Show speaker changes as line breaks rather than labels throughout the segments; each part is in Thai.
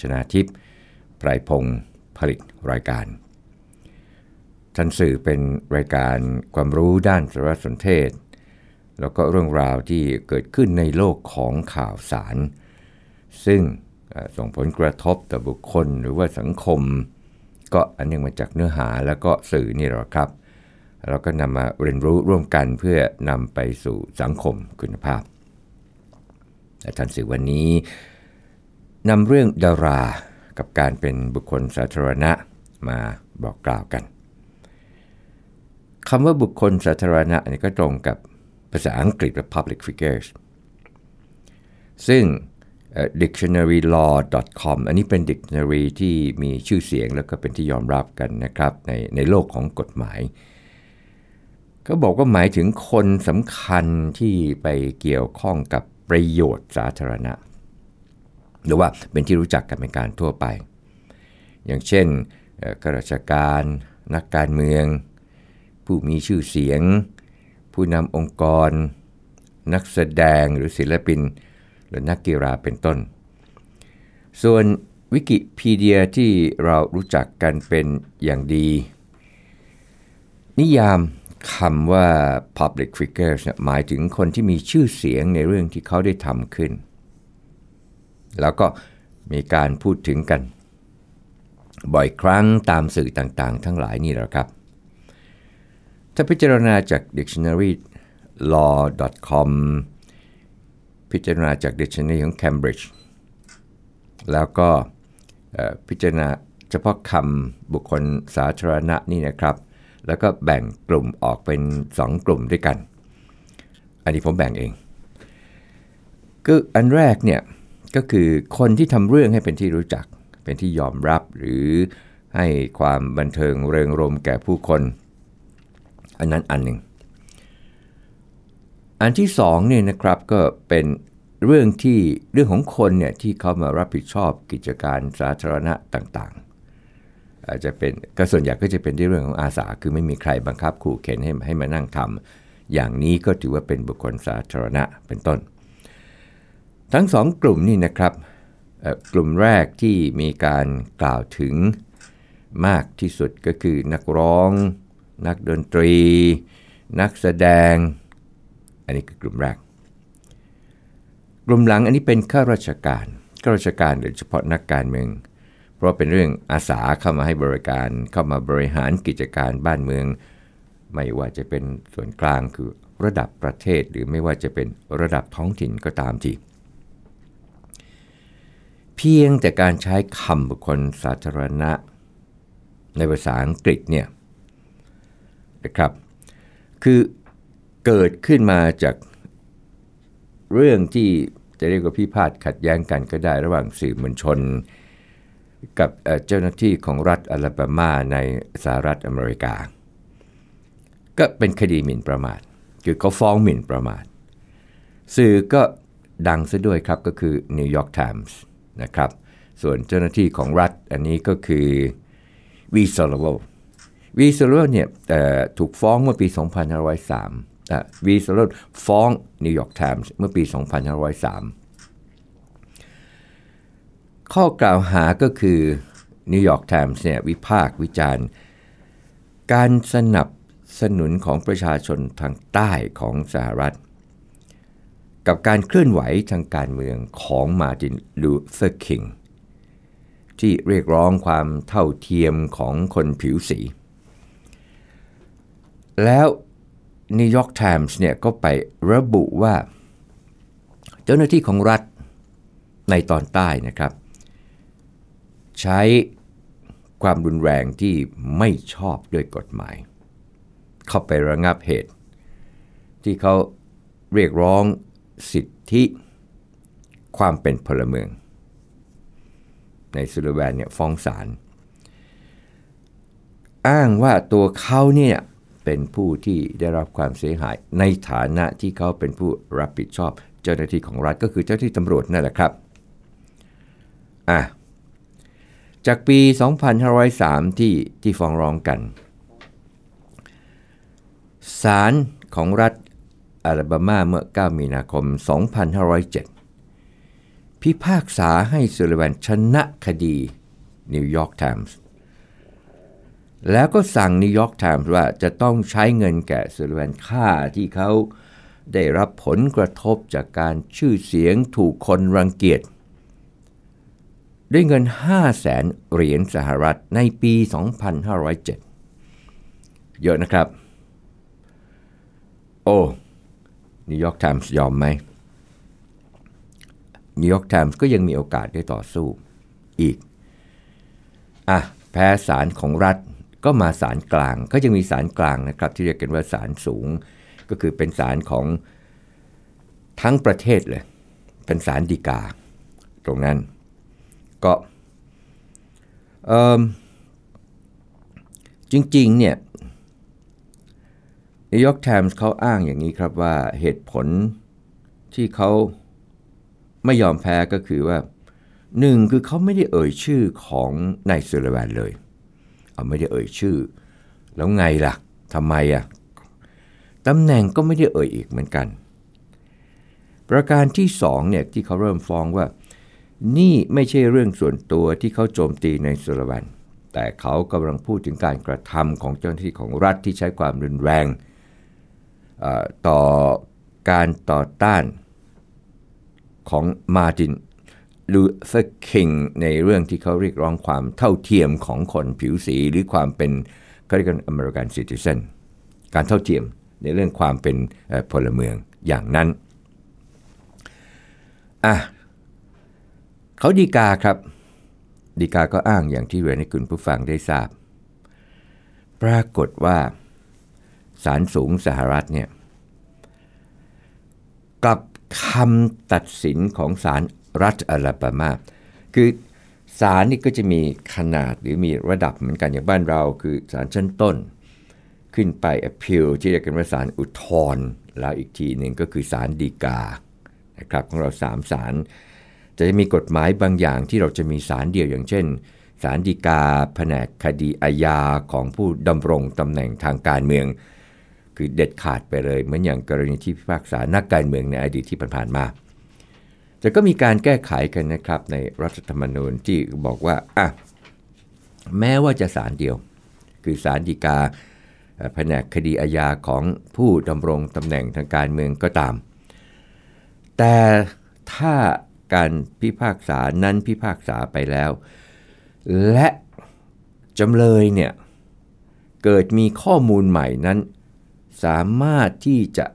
ชนาทิพย์ไพรพงศ์ผลิตรายการทันสื่อเป็นรายการความรู้ด้านสารสนเทศ แล้วก็เรื่องราวที่เกิดขึ้นในโลกของข่าวสาร ซึ่งส่งผลกระทบต่อบุคคลหรือว่าสังคม ก็อันนึงมาจากเนื้อหาแล้วก็สื่อนี่หละครับ เราก็นำมาเรียนรู้ร่วมกันเพื่อนำไปสู่สังคมคุณภาพท่านสื่อวันนี้ นำเรื่องดารากับการเป็นบุคคลสาธารณะมาบอกกล่าวกันคำว่าบุคคลสาธารณะนี่ก็ตรงกับภาษาอังกฤษว่า public figures ซึ่ง dictionarylaw.com อันนี้เป็น dictionary ที่มีชื่อเสียงแล้วก็เป็นที่ยอมรับกันนะครับในในโลกของกฎหมาย ก็บอกว่าหมายถึงคนสำคัญที่ไปเกี่ยวข้องกับประโยชน์สาธารณะ หรือว่าเป็นที่รู้จักกันเป็นการทั่วไป อย่างเช่นข้าราชการ นักการเมือง ผู้มีชื่อเสียง ผู้นำองค์กร นักแสดงหรือศิลปิน หรือนักกีฬาเป็นต้น ส่วนวิกิพีเดียที่เรารู้จักกันเป็นอย่างดี นิยามคำว่า public figures หมายถึงคนที่มีชื่อเสียงในเรื่องที่เขาได้ทำขึ้น แล้วก็มีการพูดถึงกัน บ่อยครั้งตามสื่อต่างๆ ทั้งหลายนี่แหละครับ ถ้าพิจารณาจาก dictionary law.com พิจารณาจาก dictionary ของ Cambridge แล้วก็พิจารณาเฉพาะคำบุคคลสาธารณะนี่นะครับ แล้วก็แบ่งกลุ่มออกเป็น 2 กลุ่มด้วยกัน อันนี้ผมแบ่งเองก็อันแรกเนี่ย ก็คือคนที่ทำเรื่องให้เป็นที่รู้จัก เป็นที่ยอมรับหรือให้ความบันเทิงเริงรมแก่ผู้คน อันนั้นอันหนึ่ง อันที่สองเนี่ยนะครับก็เป็นเรื่องที่เรื่องของคนเนี่ยที่เขามารับผิดชอบกิจการสาธารณะต่างๆ อาจจะเป็นก็ส่วนใหญ่ก็จะเป็นที่เรื่องของอาสา คือไม่มีใครบังคับขู่เข็นให้ให้มานั่งทำอย่างนี้ก็ถือว่าเป็นบุคคลสาธารณะเป็นต้น ทั้งสองกลุ่มนี่นะครับกลุ่มแรกที่มีการกล่าวถึงมากที่สุดก็คือนักร้อง นักดนตรี นักแสดง อันนี้คือกลุ่มแรก กลุ่มหลังอันนี้เป็นข้าราชการข้าราชการโดยเฉพาะนักการเมือง เพราะเป็นเรื่องอาสาเข้ามาให้บริการเข้ามาบริหารกิจการบ้านเมือง ไม่ว่าจะเป็นส่วนกลางคือระดับประเทศหรือไม่ว่าจะเป็นระดับท้องถิ่นก็ตามที เพียงแต่การใช้คำบุคคลสาธารณะ ในภาษาอังกฤษเนี่ยนะครับ คือเกิดขึ้นมาจากเรื่องที่จะเรียกว่าพิพาทขัดแย้งกันก็ได้ระหว่างสื่อมวลชน กับเจ้าหน้าที่ของรัฐอลาบามาในสหรัฐอเมริกา ก็เป็นคดีหมิ่นประมาท คือเขาฟ้องหมิ่นประมาท สื่อก็ดังซะด้วยครับก็คือ New York Times นะครับ ส่วนเจ้าหน้าที่ของรัฐอันนี้ก็คือวีซอลเวลวีซอลเวลเนี่ยถูกฟ้องเมื่อปี 2503วีซอลเวลฟ้อง New York Times เมื่อปี 2503 ข้อกล่าวหาก็คือ New York Times เนี่ยวิพากษ์วิจารณ์ การสนับสนุนของประชาชนทางใต้ของสหรัฐ กับการเคลื่อนไหวทางการเมืองของมาร์ตินลูเทอร์คิงที่เรียกร้องความเท่าเทียมของคนผิวสี แล้ว New York Times เนี่ยก็ไประบุว่า เจ้าหน้าที่ของรัฐในตอนใต้นะครับ ใช้ความรุนแรงที่ไม่ชอบด้วยกฎหมาย เข้าไประงับเหตุ ที่เขาเรียกร้อง สิทธิความเป็นพลเมือง ในซูลิแวนเนี่ยฟ้องศาลอ้างว่าตัวเขาเนี่ยเป็นผู้ที่ได้รับความเสียหายในฐานะที่เขาเป็นผู้รับผิดชอบเจ้าหน้าที่ของรัฐก็คือเจ้าหน้าที่ตำรวจนั่นแหละครับอะจากปี 2503 ที่ที่ฟ้องร้องกันศาลของรัฐ อาลาบามาเมื่อ 9 มีนาคม 2507 พิพากษาให้ซูลิแวนชนะคดีนิวยอร์กไทมส์แล้วก็สั่งนิวยอร์กไทมส์ว่าจะต้องใช้เงินแก่ซูลิแวนค่าที่เขาได้รับผลกระทบจากการชื่อเสียงถูกคนรังเกียจ ด้วยเงิน 5 0 0แสนเหรียญสหรัฐในปี 2507 เยอะนะครับ โอ้ นิวยอร์กไทมส์ยอมไหมนิวยอร์กไทมส์ก็ยังมีโอกาสได้ต่อสู้อีก อะ แพ้ศาลของรัฐก็มาศาลกลาง ก็ยังมีศาลกลางนะครับ ที่เรียกกันว่าศาลสูง ก็คือเป็นศาลของทั้งประเทศเลย เป็นศาลฎีกา ตรงนั้น ก็จริงๆเนี่ย นิวยอร์กไทมส์เขาอ้างอย่างนี้ครับว่าเหตุผลที่เขาไม่ยอมแพ้ก็คือว่าหนึ่งคือเขาไม่ได้เอ่ยชื่อของนายซูลแวนเลย เอาไม่ได้เอ่ยชื่อ แล้วไงล่ะทำไมอะตำแหน่งก็ไม่ได้เอ่ยอีกเหมือนกัน ประการที่สองเนี่ยที่เขาเริ่มฟ้องว่า นี่ไม่ใช่เรื่องส่วนตัวที่เขาโจมตีในซูลิแวนแต่เขากำลังพูดถึงการกระทำของเจ้าหน้าที่ของรัฐที่ใช้ความรุนแรง ต่อการต่อต้านของมาร์ตินลูเธอร์คิงในเรื่องที่เขาเรียกร้องความเท่าเทียมของคนผิวสีหรือความเป็นเขาเรียกกันอเมริกันซิติเซนการเท่าเทียมในเรื่องความเป็นพลเมืองอย่างนั้นอะเขาดีกาครับ ดีกาก็อ้างอย่างที่เรียนให้คุณผู้ฟังได้ทราบ ปรากฏว่า ศาลสูงสหรัฐเนี่ยกับคำตัดสินของศาลรัฐอลาบามา คือศาลนี่ก็จะมีขนาดหรือมีระดับเหมือนกันอย่างบ้านเราคือศาลชั้นต้น ขึ้นไป appeal ที่เรียกกันว่าศาลอุทธรณ์แล้วอีกทีหนึ่งก็คือศาลฎีกานะครับของเราสามศาลจะมีกฎหมายบางอย่างที่เราจะมีศาลเดียวอย่างเช่นศาลฎีกาแผนกคดีอาญาของผู้ดำรงตำแหน่งทางการเมือง คือเด็ดขาดไปเลย เหมือนอย่างกรณีที่พิพากษานักการเมืองในอดีตที่ผ่านมาแต่ก็มีการแก้ไขกันนะครับในรัฐธรรมนูญที่บอกว่าอะแม้ว่าจะศาลเดียว คือศาลฎีกาแผนกคดีอาญาของผู้ดำรงตำแหน่งทางการเมืองก็ตาม แต่ถ้าการพิพากษานั้นพิพากษาไปแล้ว และจำเลยเนี่ยเกิดมีข้อมูลใหม่นั้น สามารถที่จะ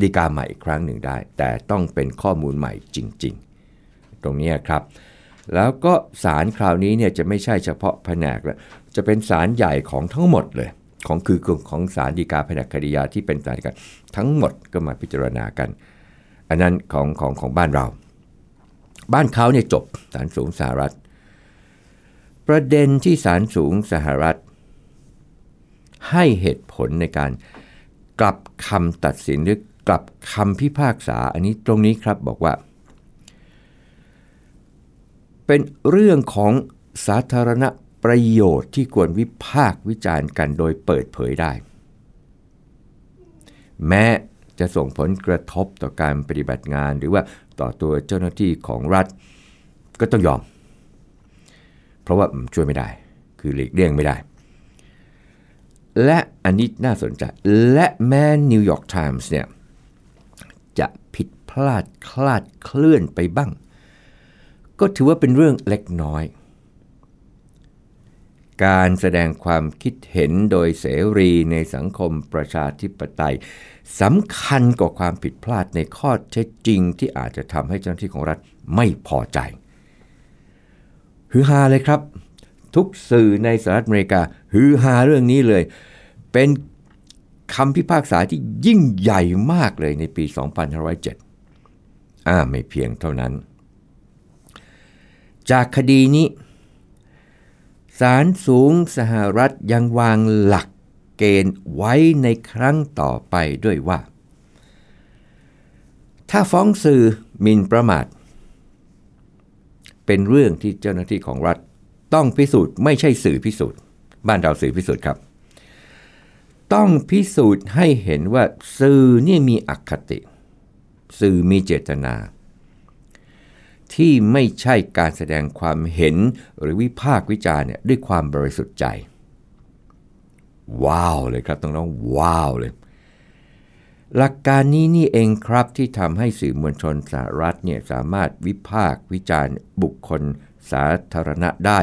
ดีกาใหม่อีกครั้งหนึ่งได้ แต่ต้องเป็นข้อมูลใหม่จริง ๆ ตรงนี้ครับ แล้วก็ศาลคราวนี้เนี่ยจะไม่ใช่เฉพาะแผนกแล้วจะเป็นศาลใหญ่ของทั้งหมดเลยของคือกลุ่มของศาลฎีกาแผนกคดียาที่เป็นศาลฎีกาทั้งหมดก็มาพิจารณากัน อันนั้นของของของบ้านเรา บ้านเขาเนี่ยจบศาลสูงสหรัฐ ประเด็นที่ศาลสูงสหรัฐ ให้เหตุผลในการกลับคำตัดสินหรือกลับคำพิพากษา อันนี้ตรงนี้ครับบอกว่า เป็นเรื่องของสาธารณประโยชน์ที่ควรวิพากษ์วิจารณ์กันโดยเปิดเผยได้ แม้จะส่งผลกระทบต่อการปฏิบัติงานหรือว่าต่อตัวเจ้าหน้าที่ของรัฐก็ต้องยอม เพราะว่าช่วยไม่ได้ คือหลีกเลี่ยงไม่ได้ และอันนี้น่าสนใจ และแม้นิวยอร์กไทมส์เนี่ยจะผิดพลาดคลาดเคลื่อนไปบ้าง ก็ถือว่าเป็นเรื่องเล็กน้อย การแสดงความคิดเห็นโดยเสรีในสังคมประชาธิปไตยสำคัญกว่าความผิดพลาดในข้อเท็จจริงที่อาจจะทำให้เจ้าหน้าที่ของรัฐไม่พอใจฮือฮาเลยครับ ทุกสื่อในสหรัฐอเมริกาฮือฮาเรื่องนี้เลย เป็นคำพิพากษาที่ยิ่งใหญ่มากเลยในปี 2507อ่าไม่เพียงเท่านั้น จากคดีนี้ศาลสูงสหรัฐยังวางหลักเกณฑ์ไว้ในครั้งต่อไปด้วยว่า ถ้าฟ้องสื่อมินประมาท เป็นเรื่องที่เจ้าหน้าที่ของรัฐ ต้องพิสูจน์ไม่ใช่สื่อพิสูจน์ บ้านเราสื่อพิสูจน์ครับ ต้องพิสูจน์ให้เห็นว่าสื่อนี่มีอคติ สื่อมีเจตนา ที่ไม่ใช่การแสดงความเห็นหรือวิพากษ์วิจารณ์เนี่ยด้วยความบริสุทธิ์ใจ ว้าวเลยครับต้องร้องว้าวเลยหลักการนี้นี่เองครับที่ทำให้สื่อมวลชนสหรัฐเนี่ยสามารถวิพากษ์วิจารณ์บุคคล สาธารณะได้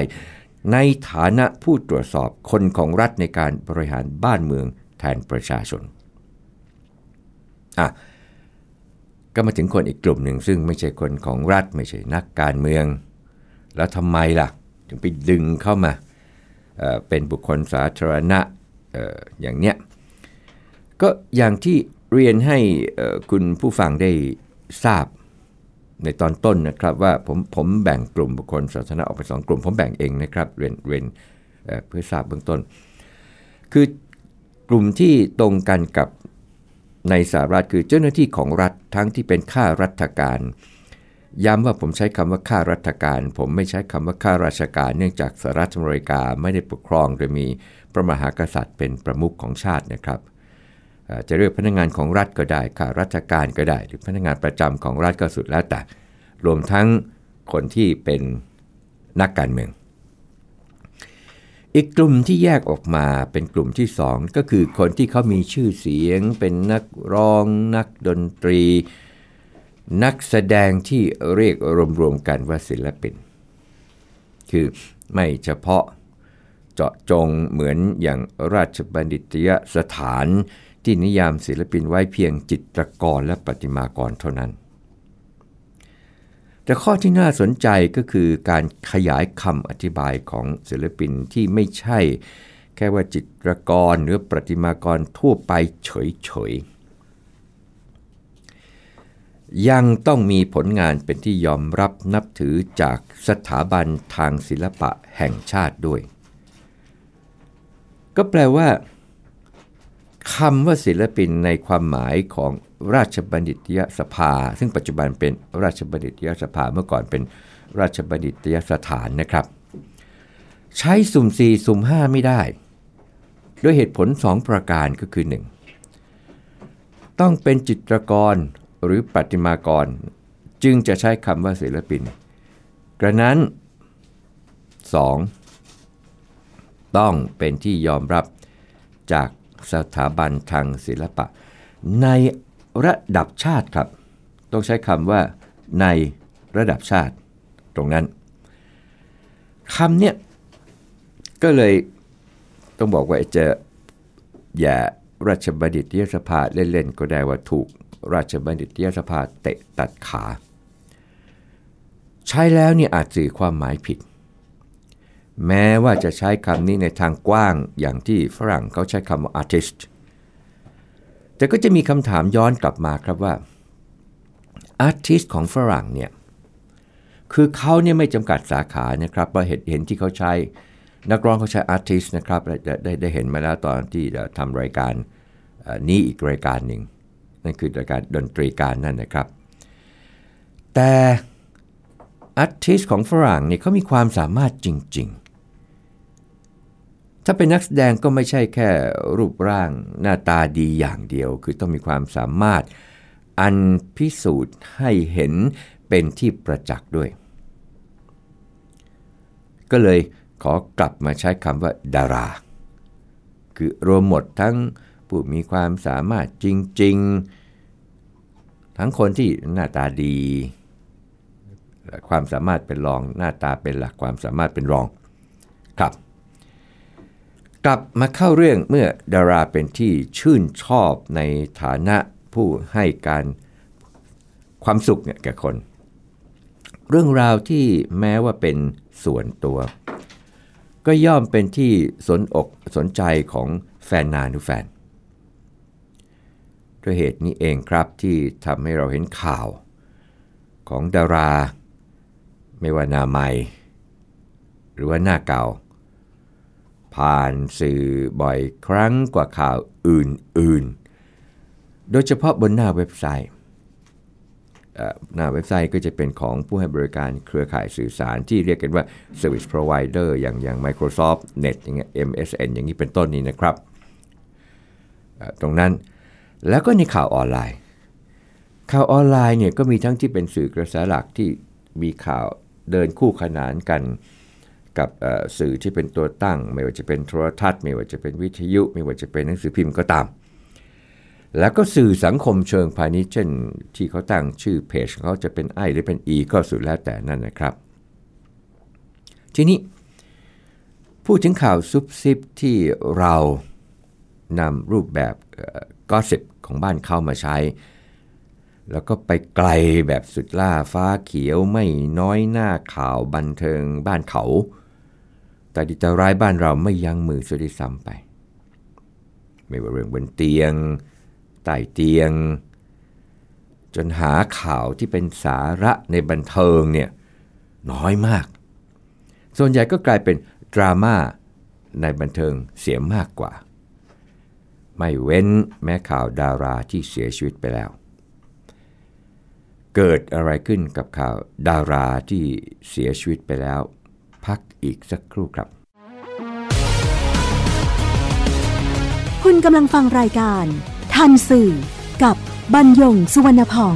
ในฐานะผู้ตรวจสอบคนของรัฐในการบริหารบ้านเมืองแทนประชาชนอะก็มาถึงคนอีกกลุ่มหนึ่งซึ่งไม่ใช่คนของรัฐไม่ใช่นักการเมือง แล้วทำไมล่ะ ถึงไปดึงเข้ามาเเป็นบุคคลสาธารณะอออย่างเนี้ยก็อย่างที่เรียนให้คุณผู้ฟังได้ทราบ ในตอนต้นนะครับว่าผมผมแบ่งกลุ่มบุคคลสาธาออกเป็นสองกลุ่ม ผมแบ่งเองนะครับเรียนเรียนเพื่อทราบเบื้องต้น คือกลุ่มที่ตรงกันกับในสหรัฐคือเจ้าหน้าที่ของรัฐทั้งที่เป็นข้ารัฐการ ย้ำว่าผมใช้คำว่าข้ารัฐการ ผมไม่ใช้คำว่าข้าราชการ เนื่องจากสหรัฐอเมริกาไม่ได้ปกครองโดยมีพระมหากษัตริย์เป็นประมุขของชาตินะครับ จะเรียกพนักงานของรัฐก็ได้ข้าราชการก็ได้ หรือพนักงานประจำของรัฐก็สุดแล้วแต่ รวมทั้งคนที่เป็นนักการเมือง อีกกลุ่มที่แยกออกมาเป็นกลุ่มที่2ก็คือคนที่เขามีชื่อเสียง เป็นนักร้อง นักดนตรี นักแสดงที่เรียกรวมๆกันว่าศิลปิน คือไม่เฉพาะเจาะจงเหมือนอย่างราชบัณฑิตยสถาน ที่นิยามศิลปินไว้เพียงจิตรกรและประติมากรเท่านั้น แต่ข้อที่น่าสนใจก็คือการขยายคำอธิบายของศิลปินที่ไม่ใช่ แค่ว่าจิตรกรหรือประติมากรทั่วไปเฉยๆ ยังต้องมีผลงานเป็นที่ยอมรับนับถือจากสถาบันทางศิลปะแห่งชาติด้วย ก็แปลว่า คำว่าศิลปินในความหมายของราชบัณฑิตยสภา ซึ่งปัจจุบันเป็นราชบัณฑิตยสภาเมื่อก่อนเป็นราชบัณฑิตยสถานนะครับ ใช้สุ่ม4สุ่ม5 ไม่ได้ ด้วยเหตุผล 2 ประการก็คือ 1. ต้องเป็นจิตรกรหรือประติมากร จึงจะใช้คำว่าศิลปิน กระนั้น 2. ต้องเป็นที่ยอมรับจาก สถาบันทางศิลปะ ในระดับชาติครับ ต้องใช้คำว่าในระดับชาติตรงนั้นคำเนี้ยก็เลยต้องบอกว่าจะอย่าราชบัณฑิตยสภาเล่นๆก็ได้ว่าถูกราชบัณฑิตยสภาเตะตัดขา ใช้แล้วเนี่ยอาจสื่อความหมายผิด แม้ว่าจะใช้คำนี้ในทางกว้างอย่างที่ฝรั่งเขาใช้คำว่า artist แต่ก็จะมีคำถามย้อนกลับมาครับว่า artist ของฝรั่งเนี่ยคือเขาเนี่ยไม่จำกัดสาขานะครับว่าเห็นเห็นที่เขาใช้ นักร้องเขาใช้ artist นะครับได้ได้ได้เห็นมาแล้วตอนที่ทำรายการนี้อีกรายการหนึ่งนั่นคือรายการดนตรีการนั่นนะครับ แต่อาร์ติสของฝรั่งเนี่ยเขามีความสามารถจริง ๆ ถ้าเป็นนักแสดงก็ไม่ใช่แค่รูปร่างหน้าตาดีอย่างเดียว คือต้องมีความสามารถอันพิสูจน์ให้เห็นเป็นที่ประจักษ์ด้วย ก็เลยขอกลับมาใช้คำว่าดารา คือรวมหมดทั้งผู้มีความสามารถจริง ๆ ทั้งคนที่หน้าตาดี ความสามารถเป็นรอง หน้าตาเป็นหลักความสามารถเป็นรองครับ กลับมาเข้าเรื่องเมื่อดาราเป็นที่ชื่นชอบในฐานะผู้ให้การความสุขเนี่ยแก่คน เรื่องราวที่แม้ว่าเป็นส่วนตัว ก็ย่อมเป็นที่สนอกสนใจของแฟนนานุแฟนด้วยเหตุนี้เองครับที่ทำให้เราเห็นข่าวของดารา ไม่ว่าหน้าใหม่ หรือว่าหน้าเก่า ผ่านสื่อบ่อยครั้งกว่าข่าวอื่นๆ โดยเฉพาะบนหน้าเว็บไซต์ หน้าเว็บไซต์ก็จะเป็นของผู้ให้บริการเครือข่ายสื่อสารที่เรียกกันว่า Service Provider อย่างอย่าง Microsoft Net อย่างเงี้ย MSN อย่างนี้เป็นต้นนี้นะครับ ตรงนั้นแล้วก็ในข่าวออนไลน์ ข่าวออนไลน์เนี่ยก็มีทั้งที่เป็นสื่อกระแสหลักที่มีข่าวเดินคู่ขนานกัน กับสื่อที่เป็นตัวตั้ง ไม่ว่าจะเป็นโทรทัศน์ ไม่ว่าจะเป็นวิทยุ ไม่ว่าจะเป็นหนังสือพิมพ์ก็ตาม แล้วก็สื่อสังคมเชิงพาณิชย์เช่น ที่เขาตั้งชื่อเพจเขาจะเป็นไอหรือเป็นอีก็สุดแล้วแต่นั่นนะครับ ทีนี้ พูดถึงข่าวซุบซิบที่เรานำรูปแบบก็สิบของบ้านเข้ามาใช้ แล้วก็ไปไกลแบบสุดล่าฟ้าเขียวไม่น้อยหน้าข่าวบันเทิงบ้านเขา แต่ดิจร้ายบ้านเราไม่ยั้งมือสุดซ้ำไป ไม่ว่าเรื่องบนเตียงใต้เตียง จนหาข่าวที่เป็นสาระในบันเทิงเนี่ยน้อยมาก ส่วนใหญ่ก็กลายเป็นดราม่าในบันเทิงเสียมากกว่า ไม่เว้นแม้ข่าวดาราที่เสียชีวิตไปแล้ว เกิดอะไรขึ้นกับข่าวดาราที่เสียชีวิตไปแล้ว พักอีกสักครู่ครับ
คุณกำลังฟังรายการ ทันสื่อกับบรรยงสุวรรณพอง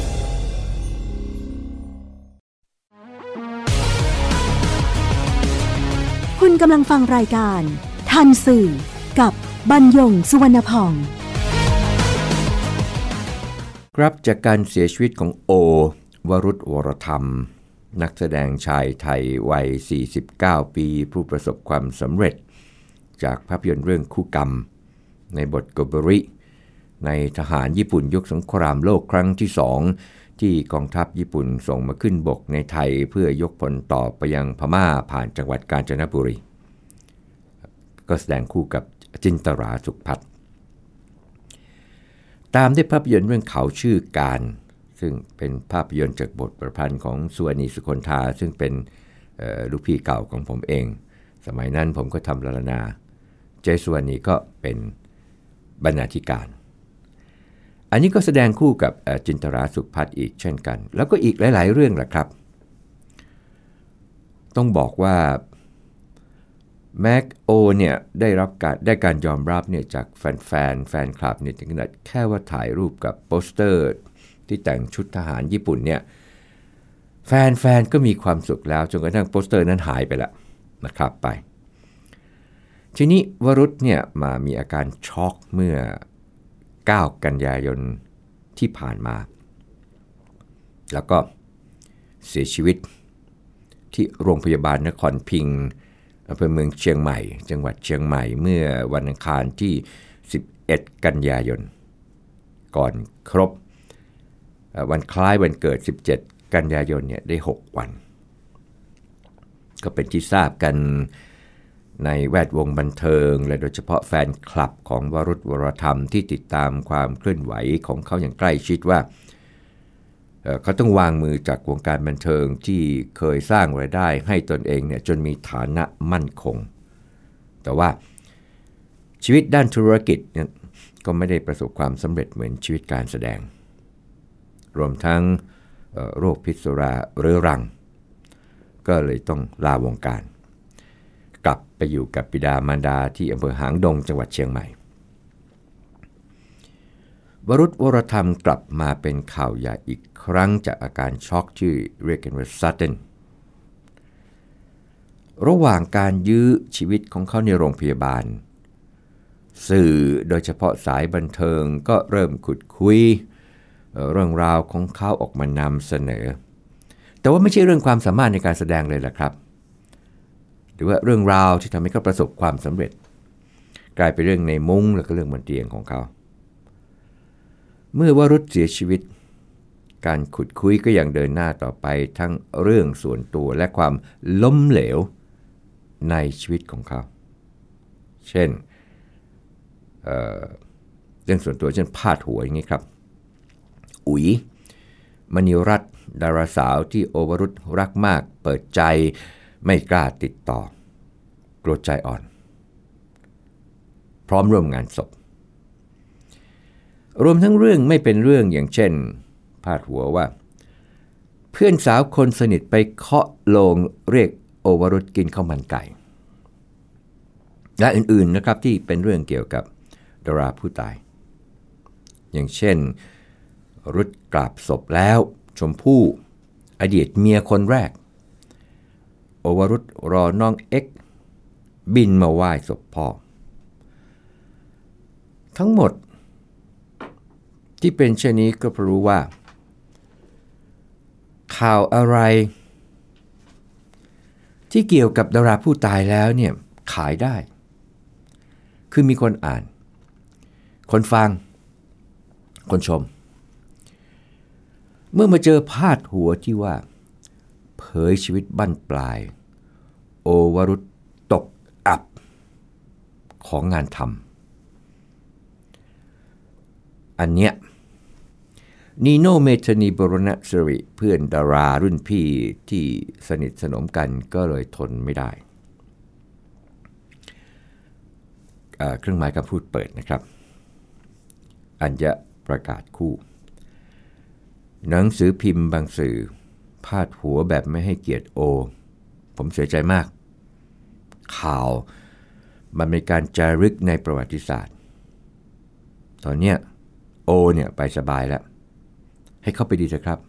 กำลังฟังรายการ ทันสื่อ กับบรรยงสุวรรณพอง
ครับจากการเสียชีวิตของโอ วรุษวรธรรม นักแสดงชายไทยวัย 49 ปี ผู้ประสบความสำเร็จ จากภาพยนตร์เรื่องคู่กรรม ในบทโกบริ ในทหารญี่ปุ่นยุคสงครามโลกครั้งที่สองที่กองทัพญี่ปุ่นส่งมาขึ้นบกในไทยเพื่อยกพลต่อไปยังพม่าผ่านจังหวัดกาญจนบุรี ก็แสดงคู่กับจินตราสุขพัฒน์ตามด้วยภาพยนตร์เรื่องเขาชื่อการ ซึ่งเป็นภาพยนตร์จากบทประพันธ์ของสุวรรณีสุคนธาซึ่งเป็นลูกพี่เก่าของผมเอง สมัยนั้นผมก็ทำลารนา เจสุวรรณีก็เป็นบรรณาธิการ อันนี้ก็แสดงคู่กับจินตราสุขพัฒน์อีกเช่นกัน แล้วก็อีกหลาย ๆ เรื่องแหละครับ ต้องบอกว่า แม็กโอเนี่ยได้รับการได้การยอมรับเนี่ยจากแฟนแฟนแฟนคลับเนี่ยถึงขนาดแค่ว่าถ่ายรูปกับโปสเตอร์ ที่แต่งชุดทหารญี่ปุ่นเนี่ยแฟนๆก็มีความสุขแล้วจนกระทั่งโปสเตอร์นั้นหายไปละนะครับไป ทีนี้วรุฒเนี่ยมามีอาการช็อกเมื่อ 9 กันยายนที่ผ่านมา แล้วก็เสียชีวิตที่โรงพยาบาลนครพิง อำเภอเมืองเชียงใหม่ จังหวัดเชียงใหม่เมื่อวันอังคารที่ 11 กันยายน ก่อนครบ วันคล้ายวันเกิด 17 กันยายนเนี่ยได้ 6 วัน ก็เป็นที่ทราบกันในแวดวงบันเทิง และโดยเฉพาะแฟนคลับของวรุษวรธรรมที่ติดตามความเคลื่อนไหวของเขาอย่างใกล้ชิดว่า เขาต้องวางมือจากวงการบันเทิงที่เคยสร้างรายได้ให้ตนเองเนี่ยจนมีฐานะมั่นคง แต่ว่าชีวิตด้านธุรกิจเนี่ยก็ไม่ได้ประสบความสำเร็จเหมือนชีวิตการแสดง รวมทั้งโรคพิษสุราเรื้อรัง ก็เลยต้องลาวงการ กลับไปอยู่กับบิดามารดาที่อำเภอหางดงจังหวัดเชียงใหม่ วรุษวรธรรมกลับมาเป็นข่าวใหญ่อีกครั้งจากอาการช็อกที่เรียกกันว่า sudden ระหว่างการยื้อชีวิตของเขาในโรงพยาบาล สื่อโดยเฉพาะสายบันเทิงก็เริ่มขุดคุย เรื่องราวของเขาออกมานำเสนอ แต่ว่าไม่ใช่เรื่องความสามารถในการแสดงเลยล่ะครับ หรือว่าเรื่องราวที่ทำให้เขาประสบความสำเร็จ กลายเป็นเรื่องในมุ้งแล้วก็เรื่องบนเตียงของเขา เมื่อวรุษเสียชีวิต การขุดคุยก็ยังเดินหน้าต่อไปทั้งเรื่องส่วนตัวและความล้มเหลวในชีวิตของเขา เช่นเเรื่องส่วนตัวเช่นพาดหัวอย่างนี้ครับ อุ๋ยมณีรัตน์ดาราสาวที่โอวรุษรักมาก เปิดใจไม่กล้าติดต่อ กลัวใจอ่อน พร้อมร่วมงานศพ รวมทั้งเรื่องไม่เป็นเรื่องอย่างเช่น พาดหัวว่า เพื่อนสาวคนสนิทไปเคาะโลงเรียกโอวรุษกินข้าวมันไก่ และอื่นๆนะครับที่เป็นเรื่องเกี่ยวกับดาราผู้ตาย อย่างเช่น รุดกราบศพแล้ว ชมพู่ อดีตเมียคนแรก โอวรุษรอน้องเอ็กบินมาไหว้ศพพ่อ ทั้งหมด ที่เป็นเช่นนี้ก็เพราะรู้ว่า ข่าวอะไร ที่เกี่ยวกับดาราผู้ตายแล้วเนี่ยขายได้ คือมีคนอ่าน คนฟัง คนชม เมื่อมาเจอพาดหัวที่ว่า เผยชีวิตบั้นปลาย โอวรุษตกอับ ของงานทำ อันเนี้ยนีโนเมธานีบรณสิริเพื่อนดารารุ่นพี่ที่สนิทสนมกันก็เลยทนไม่ได้ เครื่องหมายคำพูดเปิดนะครับ อัญญประกาศคู่ หนังสือพิมพ์บางสื่อ พาดหัวแบบไม่ให้เกียรติโอ ผมเสียใจมาก ข่าวมันเป็นการจารึกในประวัติศาสตร์ ตอนเนี้ย โอเนี่ยไปสบายแล้ว ให้เข้าไปดีเถอะครับ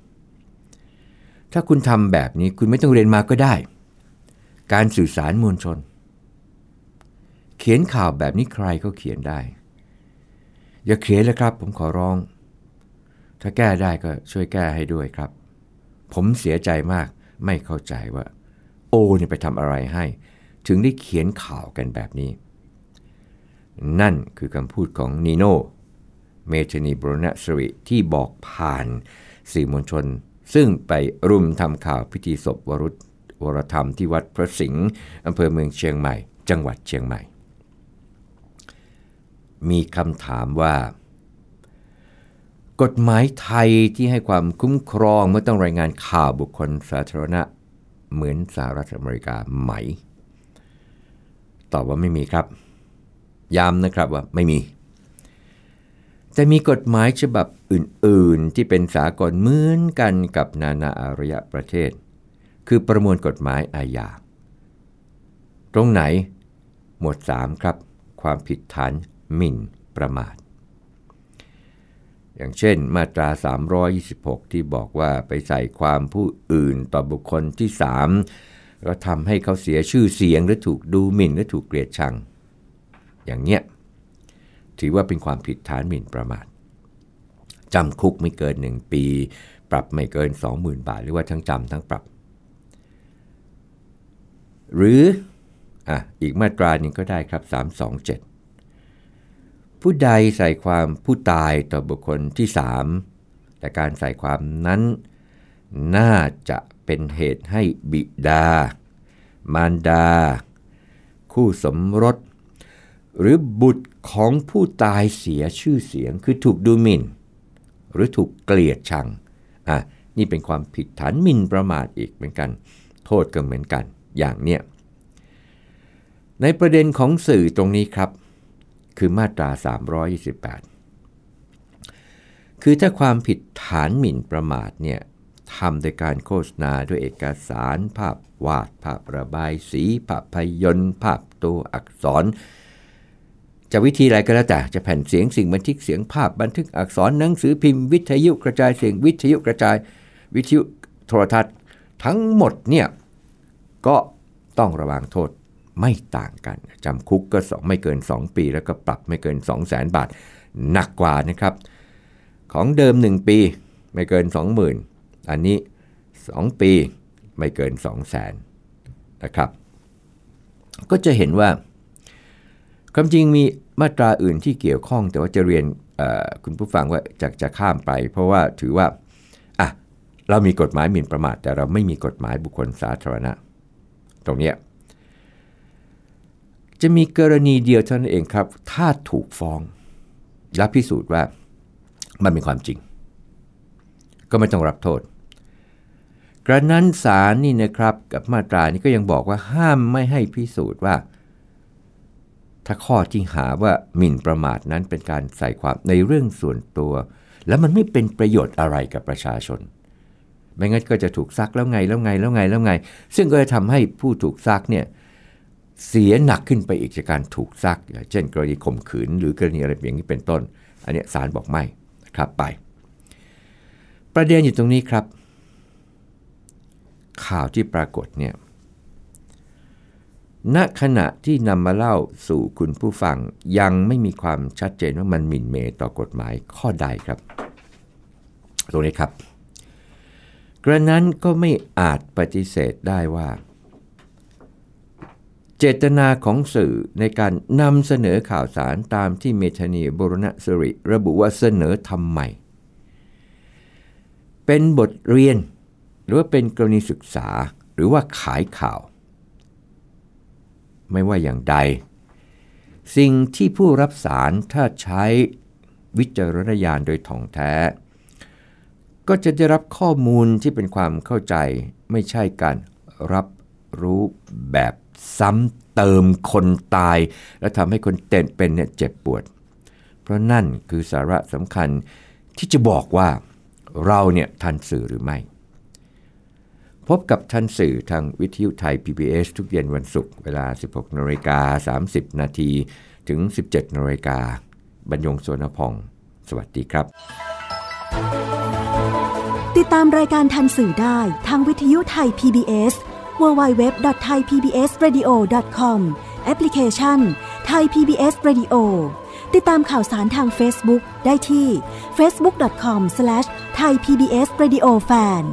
ถ้าคุณทำแบบนี้คุณไม่ต้องเรียนมาก็ได้ การสื่อสารมวลชน เขียนข่าวแบบนี้ใครก็เขียนได้ อย่าเขียนเลยครับ ผมขอร้อง ถ้าแก้ได้ก็ช่วยแก้ให้ด้วยครับ ผมเสียใจมากไม่เข้าใจว่า โอเนี่ยไปทำอะไรให้ ถึงได้เขียนข่าวกันแบบนี้ นั่นคือคำพูดของนีโน่ เมธนีบรณสริที่บอกผ่านสื่อมวลชน ซึ่งไปรุมทำข่าวพิธีศพวรุษวรธรรมที่วัดพระสิงห์อำเภอเมืองเชียงใหม่ จังหวัดเชียงใหม่ มีคำถามว่า กฎหมายไทยที่ให้ความคุ้มครองเมื่อต้องรายงานข่าวบุคคลสาธารณะเหมือนสหรัฐอเมริกาไหม ตอบว่าไม่มีครับ ย้ำนะครับว่าไม่มี แต่มีกฎหมายฉบับอื่น ๆ ที่เป็นสากลเหมือนกันกับนานาอารยประเทศ คือประมวลกฎหมายอาญา ตรงไหน หมวด 3 ครับ ความผิดฐานหมิ่นประมาท อย่างเช่น มาตรา 326 ที่บอกว่าไปใส่ความผู้อื่นต่อบุคคลที่3ก็ทำให้เขาเสียชื่อเสียงหรือถูกดูหมิ่นหรือถูกเกลียดชัง อย่างเนี้ย ถือว่าเป็นความผิดฐานหมิ่นประมาทจำคุกไม่เกิน 1 ปี ปรับไม่เกิน 20,000 บาท หรือว่าทั้งจำทั้งปรับ หรืออะอีกมาตราหนึ่งก็ได้ครับ 327 ผู้ใดใส่ความผู้ตายต่อบุคคลที่ 3 แต่การใส่ความนั้น น่าจะเป็นเหตุให้บิดา มารดา คู่สมรส หรือบุตรของผู้ตายเสียชื่อเสียงคือถูกดูหมิ่น หรือถูกเกลียดชังอะนี่เป็นความผิดฐานหมิ่นประมาทอีกเหมือนกัน โทษก็เหมือนกันอย่างเนี้ยในประเด็นของสื่อตรงนี้ครับ คือมาตรา 328 คือถ้าความผิดฐานหมิ่นประมาทเนี่ยทำโดยการโฆษณาด้วยเอกสาร ภาพวาด ภาพระบายสี ภาพยนตร์ ภาพตัวอักษร จะวิธีอะไรก็แล้วแต่จะแผ่นเสียงสิ่งบันทึกเสียงภาพบันทึกอักษรหนังสือพิมพ์วิทยุกระจายเสียงวิทยุกระจาย วิทยุโทรทัศน์ ทั้งหมดเนี่ยก็ต้องระวังโทษไม่ต่างกันจำคุกก็สองไม่เกิน 2 ปี แล้วก็ปรับไม่เกิน 2 0 0 0 0 0 บาทหนักกว่านะครับ ของเดิม 1 ปีไม่เกิน 20,000 อันนี้ 2 ปีไม่เกิน 2 0 0แสนนะครับ ก็จะเห็นว่าความจริงมี มาตราอื่นที่เกี่ยวข้องแต่ว่าจะเรียนคุณผู้ฟังว่าจะจะข้ามไป เพราะว่าถือว่าอะเรามีกฎหมายหมิ่นประมาท แต่เราไม่มีกฎหมายบุคคลสาธารณะ ตรงนี้จะมีกรณีเดียวเท่านั้นเองครับ ถ้าถูกฟ้อง และพิสูจน์ว่ามันเป็นความจริง ก็ไม่ต้องรับโทษ กระนั้นศาลนี่นะครับกับมาตรานี้ก็ยังบอกว่าห้ามไม่ให้พิสูจน์ว่า ถ้าข้อที่หาว่าหมิ่นประมาทนั้นเป็นการใส่ความในเรื่องส่วนตัว แล้วมันไม่เป็นประโยชน์อะไรกับประชาชน ไม่งั้นก็จะถูกซักแล้วไงแล้วไงแล้วไงแล้วไง ซึ่งก็จะทำให้ผู้ถูกซักเนี่ยเสียหนักขึ้นไปอีกจากการถูกซัก เช่น กรณีข่มขืน หรือกรณีอะไรอย่างนี้เป็นต้น อันนี้ศาลบอกไม่ครับไป ประเด็นอยู่ตรงนี้ครับ ข่าวที่ปรากฏเนี่ย ณขณะที่นำมาเล่าสู่คุณผู้ฟังยังไม่มีความชัดเจนว่ามันหมิ่นเมต่อกฎหมายข้อใดครับ ตรงนี้ครับ กระนั้นก็ไม่อาจปฏิเสธได้ว่า เจตนาของสื่อในการนำเสนอข่าวสารตามที่เมธานีบรณสริ ระบุว่าเสนอทำไมเป็นบทเรียน หรือว่าเป็นกรณีศึกษาหรือว่าขายข่าว ไม่ว่าอย่างใด สิ่งที่ผู้รับสารถ้าใช้วิจารณญาณโดยถ่องแท้ ก็จะได้รับข้อมูลที่เป็นความเข้าใจ ไม่ใช่การรับรู้แบบซ้ำเติมคนตาย และทำให้คนเต็นเป็นเนี่ยเจ็บปวด เพราะนั่นคือสาระสำคัญที่จะบอกว่าเราเนี่ยทันสื่อหรือไม่ พบกับทันสื่อทางวิทยุไทย PBS ทุกเย็นวันศุกร์เวลา 16นาฬิกา30 นาทีถึง 17นาฬิกาบรรยงสวนพอง สวัสดีครับ
ติดตามรายการทันสื่อได้ทางวิทยุไทย PBS www.thaipbsradio.com แอปพลิเคชัน Thai PBS Radio ติดตามข่าวสารทาง Facebook ได้ที่ facebook.com/thaipbsradiofan